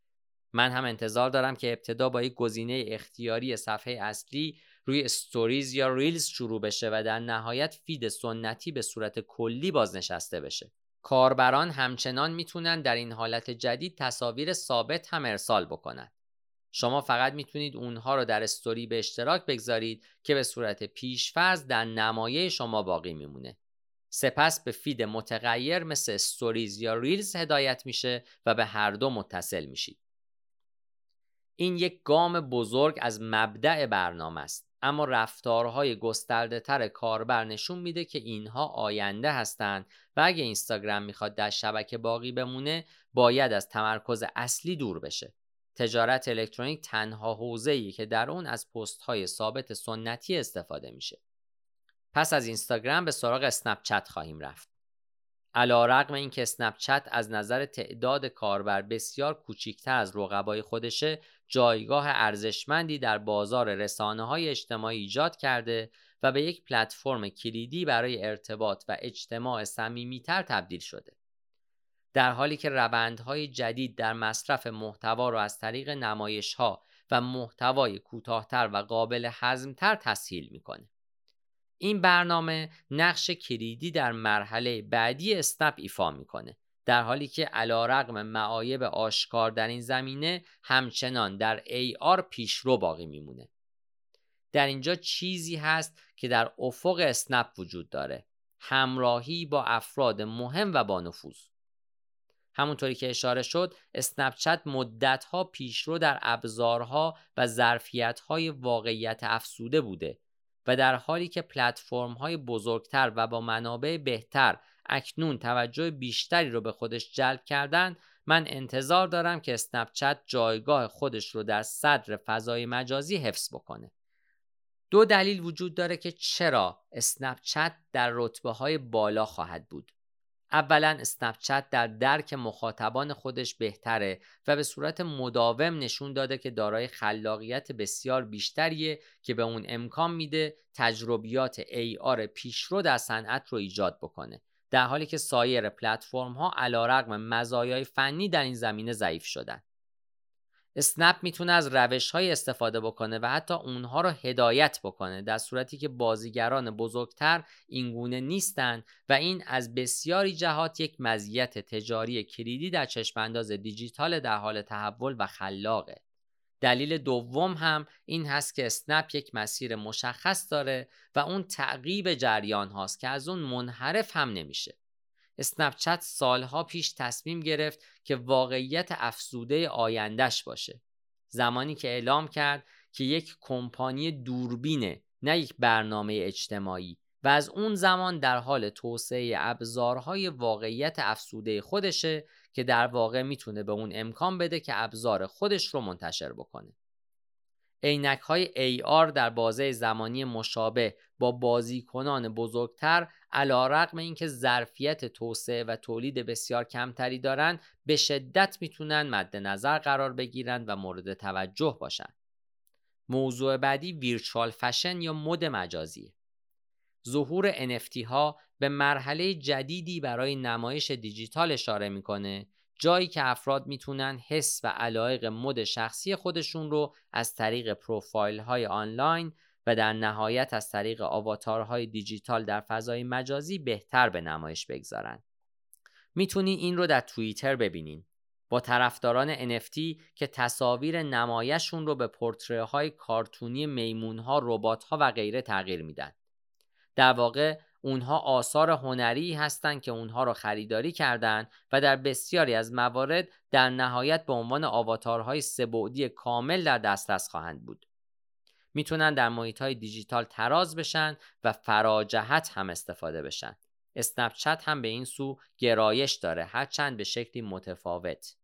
من هم انتظار دارم که ابتدا با یک گزینه اختیاری صفحه اصلی روی Stories یا Reels شروع بشه و در نهایت feed سنتی به صورت کلی بازنشسته بشه. کاربران همچنان می‌تونن در این حالت جدید تصاویر ثابت هم ارسال بکنند شما فقط می‌تونید اونها رو در استوری به اشتراک بگذارید که به صورت پیشفرض در نمایه شما باقی میمونه. سپس به feed متغیر مثل Stories یا Reels هدایت میشه و به هر دو متصل میشید. این یک گام بزرگ از مبدأ برنامه است اما رفتارهای گسترده تر کاربر نشون میده که اینها آینده هستند و اگه اینستاگرام می‌خواد در شبکه باقی بمونه باید از تمرکز اصلی دور بشه تجارت الکترونیک تنها حوزه‌ای که در اون از پست های ثابت سنتی استفاده میشه پس از اینستاگرام به سراغ اسنپ چت خواهیم رفت علا رقم این که اسنپ چت از نظر تعداد کاربر بسیار کوچیکتر از رقبای خودشه جایگاه ارزشمندی در بازار رسانه های اجتماعی ایجاد کرده و به یک پلتفرم کلیدی برای ارتباط و اجتماع صمیمیتر تبدیل شده. در حالی که روندهای جدید در مصرف محتوا را از طریق نمایش ها و محتوای کوتاهتر و قابل هضمتر تسهیل می‌کنه. این برنامه نقش کلیدی در مرحله بعدی اسنپ ایفا می‌کنه در حالی که علا رقم معایب آشکار در این زمینه همچنان در AR پیشرو باقی میمونه در اینجا چیزی هست که در افق اسنپ وجود داره همراهی با افراد مهم و با نفوذ همونطوری که اشاره شد اسنپ چت مدتها پیشرو در ابزارها و ظرفیتهای واقعیت افسوده بوده و در حالی که پلتفرم های بزرگتر و با منابع بهتر اکنون توجه بیشتری رو به خودش جلب کردن من انتظار دارم که اسنپ چت جایگاه خودش رو در صدر فضای مجازی حفظ بکنه. دو دلیل وجود داره که چرا اسنپ چت در رتبه های بالا خواهد بود. اولا اسنپچت در درک مخاطبان خودش بهتره و به صورت مداوم نشون داده که دارای خلاقیت بسیار بیشتریه که به اون امکان میده تجربیات AR پیشرو در صنعت رو ایجاد بکنه. در حالی که سایر پلتفرم ها علیرغم مزایای فنی در این زمینه ضعیف شدن. اسنپ می‌تونه از روش های استفاده بکنه و حتی اونها رو هدایت بکنه در صورتی که بازیگران بزرگتر اینگونه نیستند و این از بسیاری جهات یک مزیت تجاری کلیدی در چشمانداز دیجیتال در حال تحول و خلاقه. دلیل دوم هم این هست که اسنپ یک مسیر مشخص داره و اون تعقیب جریان هاست که از اون منحرف هم نمیشه. اسنپچت سالها پیش تصمیم گرفت که واقعیت افزوده آیندهش باشه. زمانی که اعلام کرد که یک کمپانی دوربینه نه یک برنامه اجتماعی و از اون زمان در حال توسعه ابزارهای واقعیت افسوده خودشه که در واقع می‌تونه به اون امکان بده که ابزار خودش رو منتشر بکنه. عینک های AR در بازه زمانی مشابه با بازیکنان بزرگتر علا رقم اینکه ظرفیت توسعه و تولید بسیار کمتری دارند به شدت می‌تونن مد نظر قرار بگیرند و مورد توجه باشند. موضوع بعدی ویرچوال فشن یا مد مجازی ظهور NFT ها به مرحله جدیدی برای نمایش دیجیتال اشاره می‌کنه جایی که افراد می‌تونن حس و علایق مد شخصی خودشون رو از طریق پروفایل های آنلاین و در نهایت از طریق آواتارهای دیجیتال در فضای مجازی بهتر به نمایش بگذارن. می‌تونی این رو در توییتر ببینین با طرفداران NFT که تصاویر نمایشون رو به پورتره های کارتونی میمون ها، ها و غیره تغییر میدن. در واقع اونها آثار هنری هستند که اونها رو خریداری کردند و در بسیاری از موارد در نهایت به عنوان آواتارهای سبعدی کامل در دسترس خواهند بود. می‌تونن در محیط های دیجیتال تراز بشن و فراجهت هم استفاده بشن. اسنپ چت هم به این سو گرایش داره هرچند به شکلی متفاوت.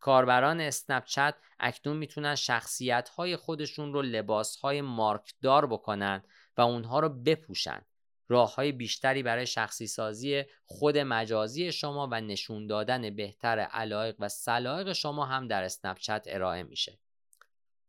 کاربران اسنپ چت اکنون می‌تونن شخصیت های خودشون رو لباس های مارکدار بکنن و اونها رو بپوشن راه های بیشتری برای شخصی سازی خود مجازی شما و نشون دادن بهتر علایق و سلایق شما هم در اسنپ چت ارائه میشه.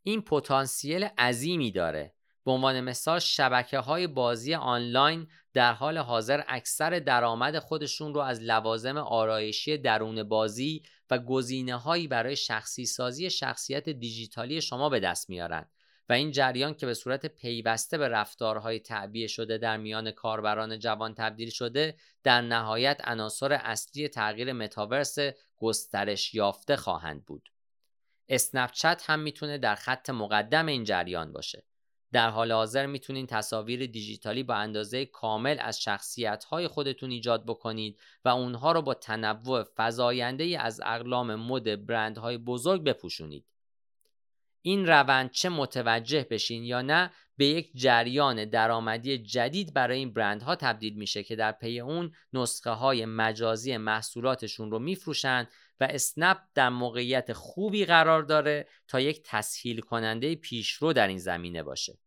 این پتانسیل عظیمی داره. به عنوان مثال شبکه های بازی آنلاین در حال حاضر اکثر درآمد خودشون رو از لوازم آرایشی درون بازی و گزینه هایی برای شخصی سازی شخصیت دیجیتالی شما به دست میارن و این جریان که به صورت پیوسته به رفتارهای تعبیه شده در میان کاربران جوان تبدیل شده در نهایت عناصر اصلی تغییر متاورس گسترش یافته خواهند بود. اسنپ چت هم می‌تونه در خط مقدم این جریان باشه. در حال حاضر می‌تونید تصاویر دیجیتالی با اندازه کامل از شخصیت های خودتون ایجاد بکنید و اونها رو با تنوع فزاینده از اقلام مد برندهای بزرگ بپوشونید. این روند چه متوجه بشین یا نه به یک جریان درآمدی جدید برای این برندها تبدیل میشه که در پی اون نسخه های مجازی محصولاتشون رو میفروشن و اسنپ در موقعیت خوبی قرار داره تا یک تسهیل کننده پیشرو در این زمینه باشه.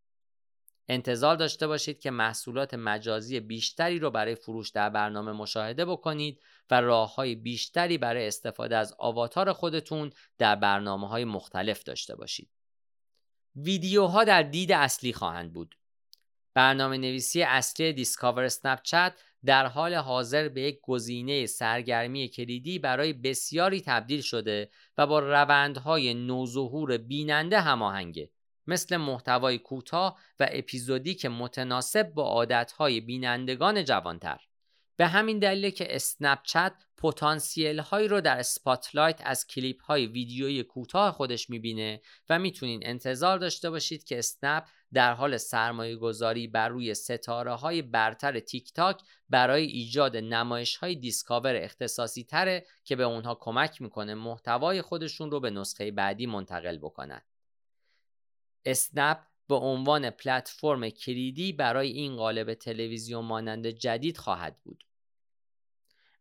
انتظار داشته باشید که محصولات مجازی بیشتری رو برای فروش در برنامه مشاهده بکنید و راه های بیشتری برای استفاده از آواتار خودتون در برنامه های مختلف داشته باشید. ویدیوها در دید اصلی خواهند بود. برنامه نویسی اصلی Discover اسنپ در حال حاضر به یک گزینه سرگرمی کلیدی برای بسیاری تبدیل شده و با روندهای نوظهور بیننده هماهنگه مثل محتوای کوتاه و اپیزودی که متناسب با عادتهای بینندگان جوانتر. به همین دلیل که اسنپ چت پتانسیل هایی رو در اسپاتلایت از کلیپ های ویدیویی کوتاه خودش می‌بینه و می‌تونین انتظار داشته باشید که اسنپ در حال سرمایه گذاری بر روی ستاره های برتر تیک تاک برای ایجاد نمایش های Discover اختصاصی تره که به اونها کمک می‌کنه محتوای خودشون رو به نسخه بعدی منتقل بکنن. اسنپ به عنوان پلتفرم کلیدی برای این قالب تلویزیون مانند جدید خواهد بود.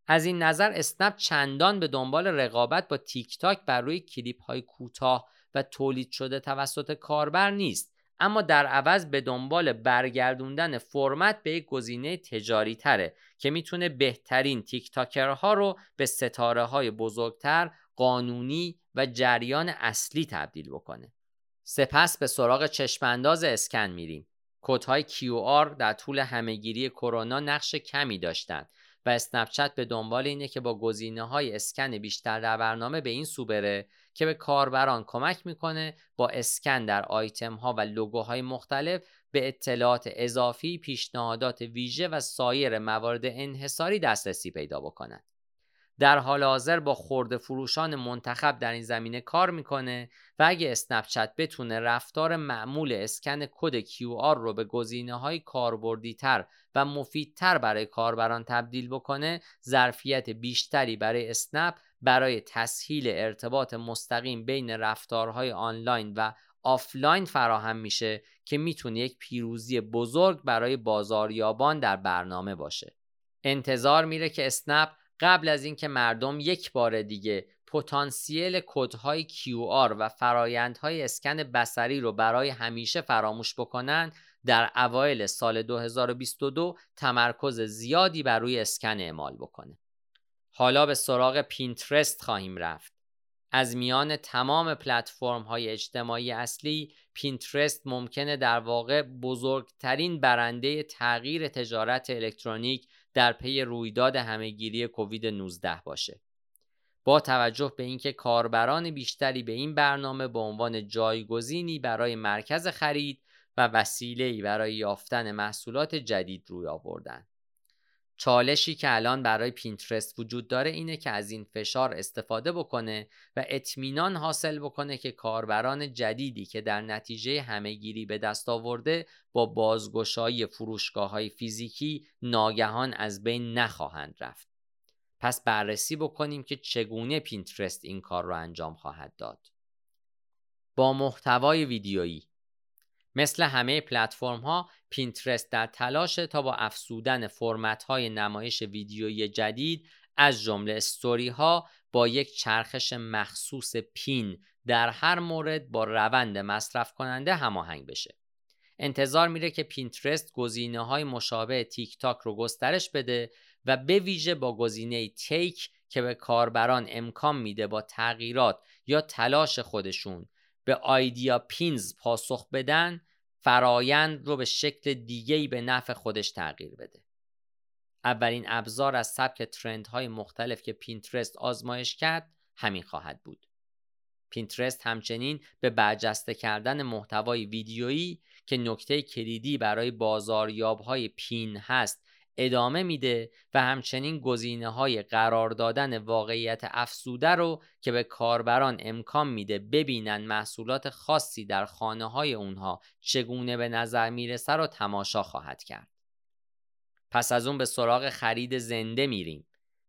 از این نظر اسنپ چندان به دنبال رقابت با تیک تاک بر روی کلیپ های کوتاه و تولید شده توسط کاربر نیست اما در عوض به دنبال برگردوندن فرمت به یک گزینه تجاری تره که می‌تونه بهترین تیک تاکرها رو به ستاره های بزرگتر، قانونی و جریان اصلی تبدیل بکنه. سپس به سراغ چشمانداز اسکن میریم. کودهای QR در طول همهگیری کرونا نقش کمی داشتند و اسنپ به دنبال اینه که با گزینه های اسکن بیشتر در برنامه به این سو بره که به کاربران کمک می‌کنه با اسکن در آیتم ها و لوگوهای مختلف به اطلاعات اضافی، پیشنهادات ویژه و سایر موارد انحصاری دسترسی پیدا بکنند. در حال حاضر با خورده فروشان منتخب در این زمینه کار می‌کنه و اگه اسنپ بتونه رفتار معمول اسکن کد QR رو به گزینه های کاربردی تر و مفیدتر برای کاربران تبدیل بکنه ظرفیت بیشتری برای اسنپ برای تسهیل ارتباط مستقیم بین رفتارهای آنلاین و آفلاین فراهم میشه که می‌تونه یک پیروزی بزرگ برای بازاریابان در برنامه باشه. انتظار میره که اسنپ قبل از اینکه مردم یک بار دیگه پتانسیل کدهای QR و فرایندهای اسکن بصری رو برای همیشه فراموش بکنن در اوایل سال 2022 تمرکز زیادی بر روی اسکن اعمال بکنه. حالا به سراغ پینترست خواهیم رفت. از میان تمام پلتفرم های اجتماعی اصلی پینترست ممکنه در واقع بزرگترین برنده تغییر تجارت الکترونیک در پی رویداد همه‌گیری کووید 19 باشه. با توجه به اینکه کاربران بیشتری به این برنامه به عنوان جایگزینی برای مرکز خرید و وسیله‌ای برای یافتن محصولات جدید روی آوردن. چالشی که الان برای پینترست وجود داره اینه که از این فشار استفاده بکنه و اطمینان حاصل بکنه که کاربران جدیدی که در نتیجه همه‌گیری به دست آورده با بازگشایی فروشگاه های فیزیکی ناگهان از بین نخواهند رفت. پس بررسی بکنیم که چگونه پینترست این کار را انجام خواهد داد. با محتوای ویدیویی مثل همه پلتفرم ها پینترست در تلاشه تا با افزودن فرمت های نمایش ویدیویی جدید از جمله استوری ها با یک چرخش مخصوص pin در هر مورد با روند مصرف کننده هماهنگ بشه. انتظار میره که پینترست گزینه های مشابه تیک تاک رو گسترش بده و به ویژه با گزینه Take که به کاربران امکان میده با تغییرات یا تلاش خودشون به Idea Pins پاسخ بدن فرایند رو به شکل دیگه‌ای به نفع خودش تغییر بده. اولین ابزار از سبک ترندهای مختلف که پینترست آزمایش کرد همین خواهد بود. پینترست همچنین به برجسته کردن محتوای ویدیویی که نکته کلیدی برای بازاریابهای پین هست ادامه میده و همچنین گزینه های قرار دادن واقعیت افسوده رو که به کاربران امکان میده ببینن محصولات خاصی در خانه های اونها چگونه به نظر می‌رسه رو تماشا خواهد کرد. پس از اون به سراغ خرید زنده میریم.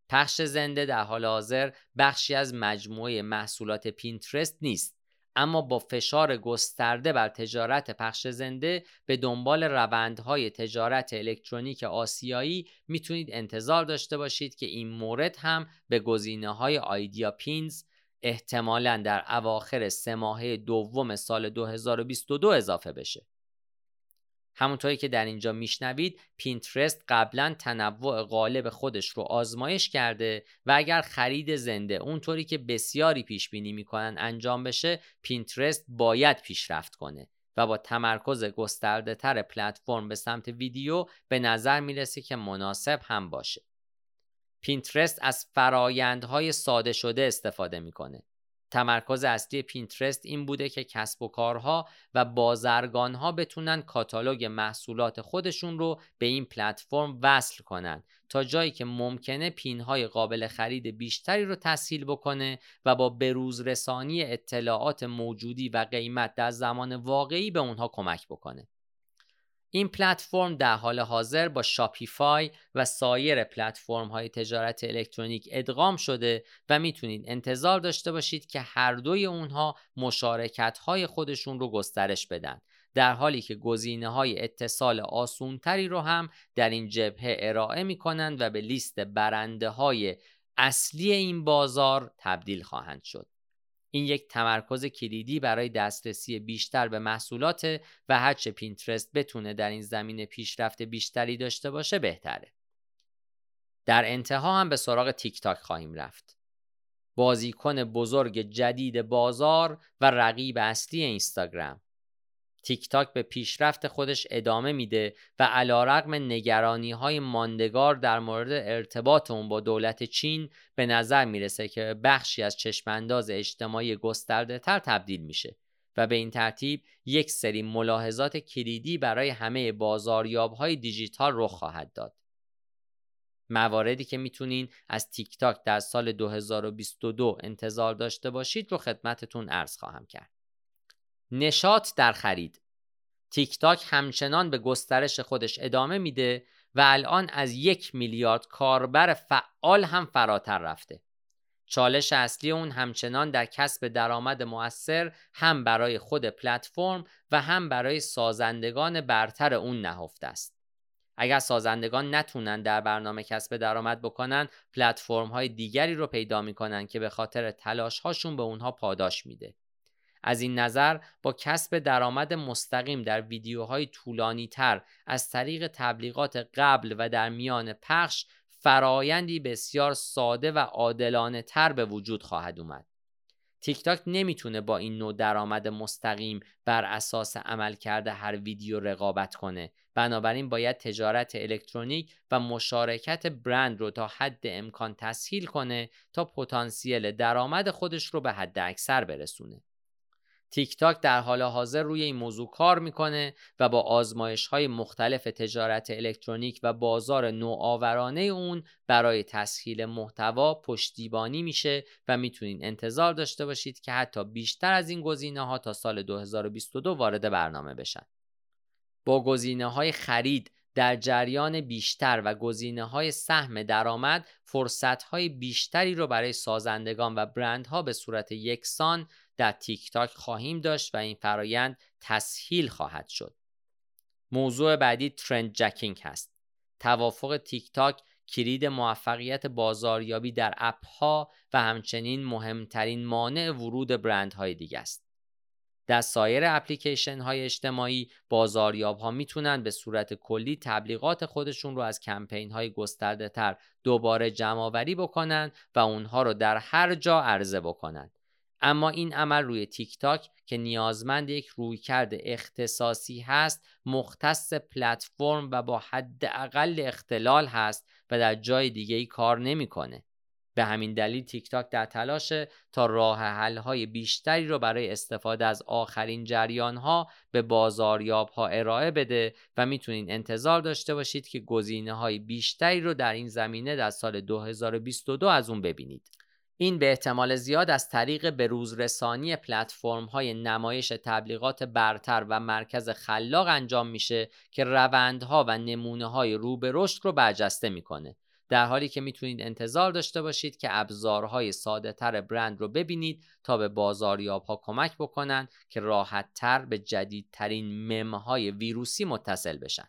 پخش زنده در حال حاضر بخشی از مجموعه محصولات پینترست نیست اما با فشار گسترده بر تجارت پخش زنده به دنبال روندهای تجارت الکترونیک آسیایی می‌تونید انتظار داشته باشید که این مورد هم به گزینه های آیدیا پینز احتمالا در اواخر سه ماهه دوم سال 2022 اضافه بشه. همونطوری که در اینجا میشنوید Pinterest قبلا تنوع غالب خودش رو آزمایش کرده و اگر خرید زنده اونطوری که بسیاری پیش بینی می‌کنن انجام بشه Pinterest باید پیشرفت کنه و با تمرکز گسترده تر پلتفرم به سمت ویدیو به نظر می‌رسه که مناسب هم باشه. Pinterest از فرایندهای ساده شده استفاده می‌کنه. تمرکز اصلی Pinterest این بوده که کسب و کارها و بازرگانها بتونن کاتالوگ محصولات خودشون رو به این پلتفرم وصل کنن تا جایی که ممکنه پینهای قابل خرید بیشتری رو تسهیل بکنه و با بروز رسانی اطلاعات موجودی و قیمت در زمان واقعی به اونها کمک بکنه. این پلتفرم در حال حاضر با شاپیفای و سایر پلتفرم های تجارت الکترونیک ادغام شده و می‌تونید انتظار داشته باشید که هر دوی اونها مشارکت های خودشون رو گسترش بدن در حالی که گزینه های اتصال آسونتری رو هم در این جبهه ارائه می‌کنند و به لیست برنده های اصلی این بازار تبدیل خواهند شد. این یک تمرکز کلیدی برای دسترسی بیشتر به محصولات و هرچه پینترست بتونه در این زمینه پیشرفت بیشتری داشته باشه بهتره. در انتها هم به سراغ تیک تاک خواهیم رفت. بازیکن بزرگ جدید بازار و رقیب اصلی اینستاگرام. تیک تاک به پیشرفت خودش ادامه میده و علا رقم نگرانی های ماندگار در مورد ارتباط اون با دولت چین به نظر می‌رسه که بخشی از چشمانداز اجتماعی گسترده تر تبدیل میشه و به این ترتیب یک سری ملاحظات کلیدی برای همه بازاریاب های دیجیتال رخ خواهد داد. مواردی که می‌تونین از تیک تاک در سال 2022 انتظار داشته باشید رو خدمتتون عرض خواهم کرد. نشاط در خرید تیک تاک همچنان به گسترش خودش ادامه میده و الان از یک میلیارد کاربر فعال هم فراتر رفته. چالش اصلی اون همچنان در کسب درآمد موثر هم برای خود پلتفرم و هم برای سازندگان برتر اون نهفته است. اگر سازندگان نتونن در برنامه کسب درآمد بکنن، پلتفرم های دیگری رو پیدا می‌کنن که به خاطر تلاش هاشون به اونها پاداش میده. از این نظر با کسب درآمد مستقیم در ویدیوهای طولانی تر از طریق تبلیغات قبل و در میان پخش فرایندی بسیار ساده و عادلانه تر به وجود خواهد اومد. تیک تاک نمی‌تونه با این نوع درآمد مستقیم بر اساس عمل کرده هر ویدیو رقابت کنه بنابراین باید تجارت الکترونیک و مشارکت برند رو تا حد امکان تسهیل کنه تا پتانسیل درآمد خودش رو به حد اکثر برسونه تیک تاک در حال حاضر روی این موضوع کار می‌کنه و با آزمایش های مختلف تجارت الکترونیک و بازار نوآورانه اون برای تسهیل محتوا پشتیبانی میشه و می‌تونین انتظار داشته باشید که حتی بیشتر از این گزینه ها تا سال 2022 وارد برنامه بشن. با گزینه های خرید در جریان بیشتر و گزینه های سهم درآمد فرصت های بیشتری رو برای سازندگان و برندها به صورت یکسان در تیک تاک خواهیم داشت و این فرایند تسهیل خواهد شد. موضوع بعدی trend jacking هست. توافق تیک تاک کلید موفقیت بازاریابی در app ها و همچنین مهمترین مانع ورود برندهای دیگه است. در سایر اپلیکیشن های اجتماعی بازاریاب ها می‌تونن به صورت کلی تبلیغات خودشون رو از کمپین های گسترده تر دوباره جمع بکنن و اونها رو در هر جا عرضه بکنن. اما این عمل روی تیک تاک که نیازمند یک رویکرد اختصاصی هست مختص پلتفرم و با حد اقل اختلال هست و در جای دیگه ای کار نمی‌کنه. به همین دلیل تیک تاک در تلاشه تا راه حل های بیشتری رو برای استفاده از آخرین جریان ها به بازاریاب ها ارائه بده و می‌تونید انتظار داشته باشید که گزینه های بیشتری رو در این زمینه در سال 2022 از اون ببینید. این به احتمال زیاد از طریق بروز رسانی پلتفرم های نمایش تبلیغات برتر و مرکز خلاق انجام میشه که روندها و نمونه های رو به رشد رو برجسته می‌کنه در حالی که می‌تونید انتظار داشته باشید که ابزارهای ساده تر برند رو ببینید تا به بازاریاب ها کمک بکنن که راحت تر به جدیدترین ممهای ویروسی متصل بشن.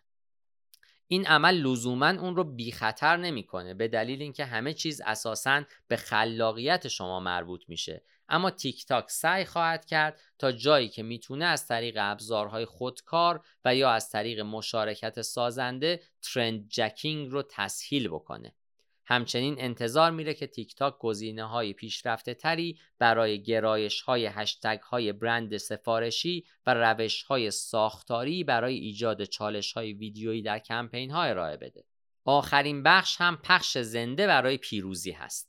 این عمل لزوما اون رو بی خطر نمی‌کنه به دلیل اینکه همه چیز اساسا به خلاقیت شما مربوط میشه. اما تیک تاک سعی خواهد کرد تا جایی که می‌تونه از طریق ابزارهای خودکار و یا از طریق مشارکت سازنده ترند جکینگ رو تسهیل بکنه. همچنین انتظار میره که تیک تاک گزینه های پیشرفته تری برای گرایش های هشتگ های برند سفارشی و روش های ساختاری برای ایجاد چالش های ویدیویی در کمپین ها ارائه بده. آخرین بخش هم پخش زنده برای پیروزی هست.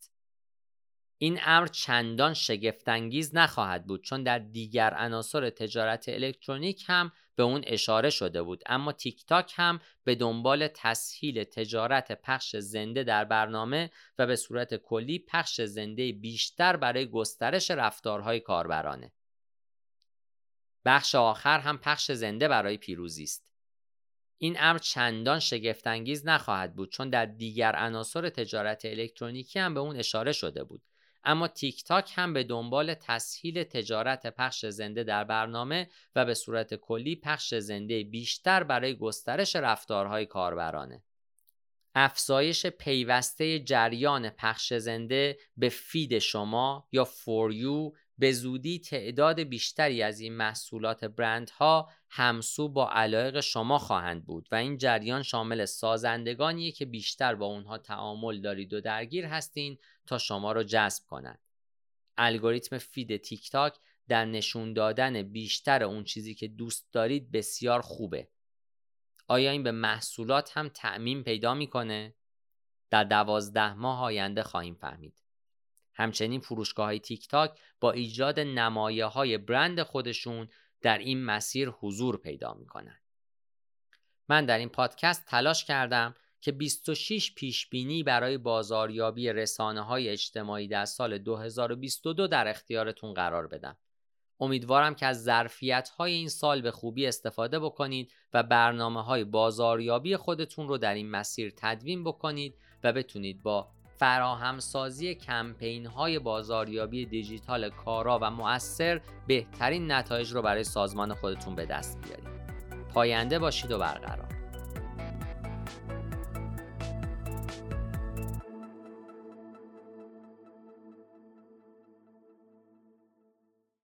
این امر چندان شگفتانگیز نخواهد بود چون در دیگر عناصر تجارت الکترونیک هم به اون اشاره شده بود. اما تیک تاک هم به دنبال تسهیل تجارت پخش زنده در برنامه و به صورت کلی پخش زنده بیشتر برای گسترش رفتارهای کاربرانه. بخش آخر هم پخش زنده برای پیروزی است. این امر چندان شگفتانگیز نخواهد بود چون در دیگر عناصر تجارت الکترونیکی هم به اون اشاره شده بود. اما تیک تاک هم به دنبال تسهیل تجارت پخش زنده در برنامه و به صورت کلی پخش زنده بیشتر برای گسترش رفتارهای کاربرانه. افزایش پیوسته جریان پخش زنده به feed شما یا For You به زودی تعداد بیشتری از این محصولات برندها همسو با علایق شما خواهند بود و این جریان شامل سازندگانیه که بیشتر با اونها تعامل دارید و درگیر هستین تا شما رو جذب کنند. الگوریتم feed TikTok در نشون دادن بیشتر اون چیزی که دوست دارید بسیار خوبه. آیا این به محصولات هم تعمیم پیدا می‌کنه؟ در دوازده ماه آینده خواهیم فهمید. همچنین فروشگاه های تیک تاک با ایجاد نمایه های برند خودشون در این مسیر حضور پیدا می‌کنن. من در این پادکست تلاش کردم که 26 پیش بینی برای بازاریابی رسانه های اجتماعی در سال 2022 در اختیارتون قرار بدم. امیدوارم که از ظرفیت های این سال به خوبی استفاده بکنید و برنامه های بازاریابی خودتون رو در این مسیر تدوین بکنید و بتونید با فراهمسازی کمپین های بازاریابی دیجیتال کارا و مؤثر بهترین نتایج رو برای سازمان خودتون به دست بیارید. پاینده باشید و برقرار